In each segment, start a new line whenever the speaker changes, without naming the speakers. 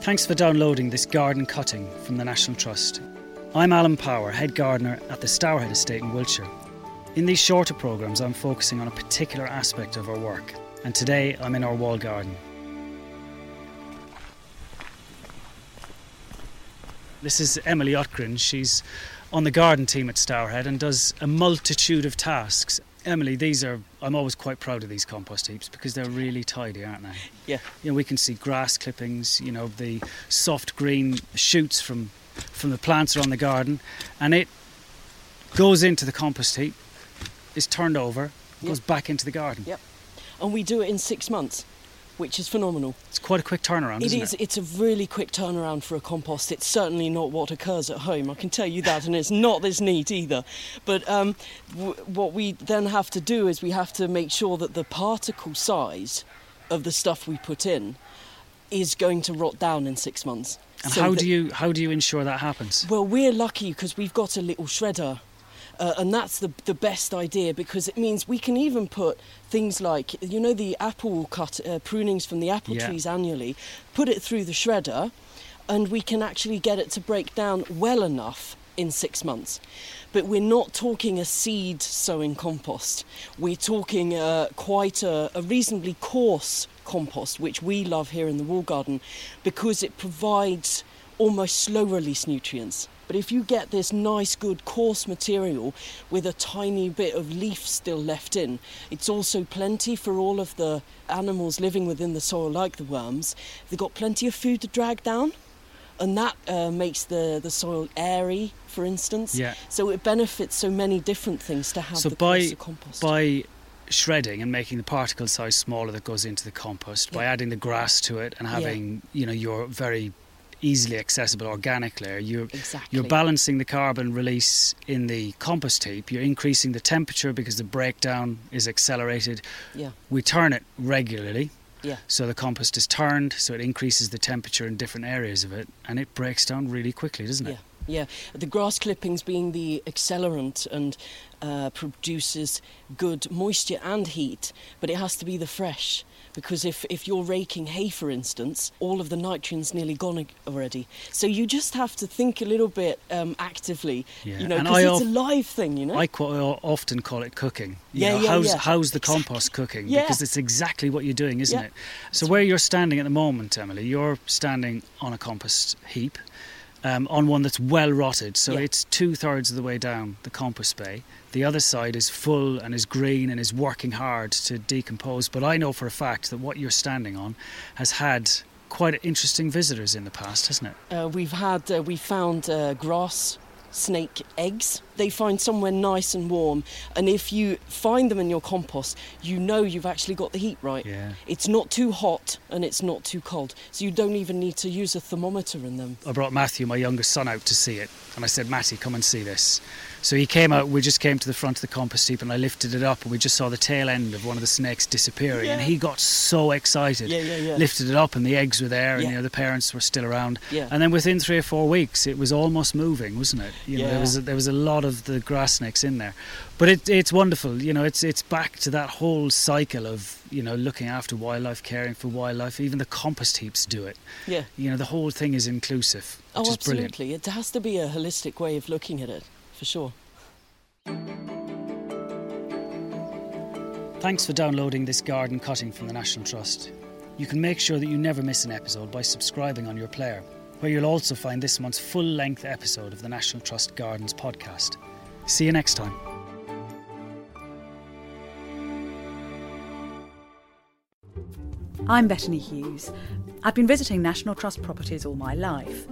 Thanks for downloading this garden cutting from the National Trust. I'm Alan Power, head gardener at the Stourhead Estate in Wiltshire. In these shorter programmes, I'm focusing on a particular aspect of our work, and today I'm in our wall garden. This is Emily Utgrin. She's on the garden team at Stourhead and does a multitude of tasks. Emily, these are, I'm always quite proud of these compost heaps because they're really tidy, aren't they?
Yeah.
You know, we can see grass clippings, you know, the soft green shoots from, from the plants around the garden, and it goes into the compost heap, is turned over, goes
Yep.
back into the garden.
Yep. And we do it in six months, which is phenomenal.
It's quite a quick turnaround,
It
isn't
is.
it?
It's a really quick turnaround for a compost. It's certainly not what occurs at home. I can tell you that, and it's not this neat either. But um, w- what we then have to do is we have to make sure that the particle size of the stuff we put in is going to rot down in six months.
And
So
how
that-
do you how do you ensure that happens?
Well, we're lucky because we've got a little shredder. Uh, and that's the, the best idea because it means we can even put things like, you know, the apple cut uh, prunings from the apple
Yeah.
trees annually, put it through the shredder, and we can actually get it to break down well enough in six months. But we're not talking a seed sowing compost. We're talking uh, quite a, a reasonably coarse compost, which we love here in the wall garden because it provides almost slow release nutrients. But if you get this nice, good, coarse material with a tiny bit of leaf still left in, it's also plenty for all of the animals living within the soil, like the worms. They've got plenty of food to drag down, and that uh, makes the, the soil airy, for instance.
Yeah.
So it benefits so many different things to have
So
the
by
compost.
by shredding and making the particle size smaller that goes into the compost, by adding the grass to it and
Yeah.
having you know your very easily accessible organic layer, you're
exactly.
you're balancing the carbon release in the compost heap. You're increasing the temperature because the breakdown is accelerated.
Yeah.
We turn it regularly.
Yeah.
So the compost is turned, so it increases the temperature in different areas of it, and it breaks down really quickly, doesn't it?
Yeah, yeah. The grass clippings being the accelerant and uh, produces good moisture and heat, but it has to be the fresh. Because if, if you're raking hay, for instance, all of the nitrogen's nearly gone already. So you just have to think a little bit um, actively,
Yeah,
you know, because it's
of-
a live thing, you know.
I qu- often call it cooking. You
Yeah,
know,
yeah,
how's,
yeah.
how's the
Exactly.
compost cooking?
Yeah.
Because it's exactly what you're doing, isn't
Yeah.
it? So where you're standing at the moment, Emily, you're standing on a compost heap, um, on one that's well rotted. So
Yeah.
it's two thirds of the way down the compost bay. The other side is full and is green and is working hard to decompose. But I know for a fact that what you're standing on has had quite interesting visitors in the past, hasn't it?
Uh, we've had, uh, we found uh, grass snake eggs. They find somewhere nice and warm, and if you find them in your compost, you know you've actually got the heat right.
Yeah.
It's not too hot and it's not too cold, so you don't even need to use a thermometer in them.
I brought Matthew, my youngest son, out to see it. And I said, Matty, come and see this. So he came out, we just came to the front of the compost heap and I lifted it up and we just saw the tail end of one of the snakes disappearing.
Yeah.
And he got so excited.
Yeah, yeah, yeah.
Lifted it up and the eggs were there and
Yeah.
you know, the parents were still around.
Yeah.
And then within three or four weeks, it was almost moving, wasn't it? You know, there was a, there was a lot of the grass snakes in there. But it, it's wonderful. You know, it's it's back to that whole cycle of you know looking after wildlife, caring for wildlife. Even the compost heaps do it.
Yeah.
You know, the whole thing is inclusive,
Oh,
is brilliant.
absolutely. It has to be a holistic way of looking at it, for sure.
Thanks for downloading this garden cutting from the National Trust. You can make sure that you never miss an episode by subscribing on your player, where you'll also find this month's full length episode of the National Trust Gardens podcast. See you next time.
I'm Bettany Hughes. I've been visiting National Trust properties all my life.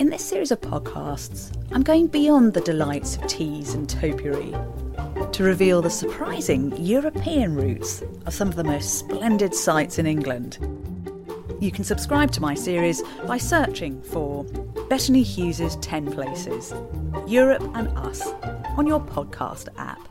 In this series of podcasts, I'm going beyond the delights of teas and topiary to reveal the surprising European roots of some of the most splendid sites in England. You can subscribe to my series by searching for Bettany Hughes's 10 Places, Europe and Us on your podcast app.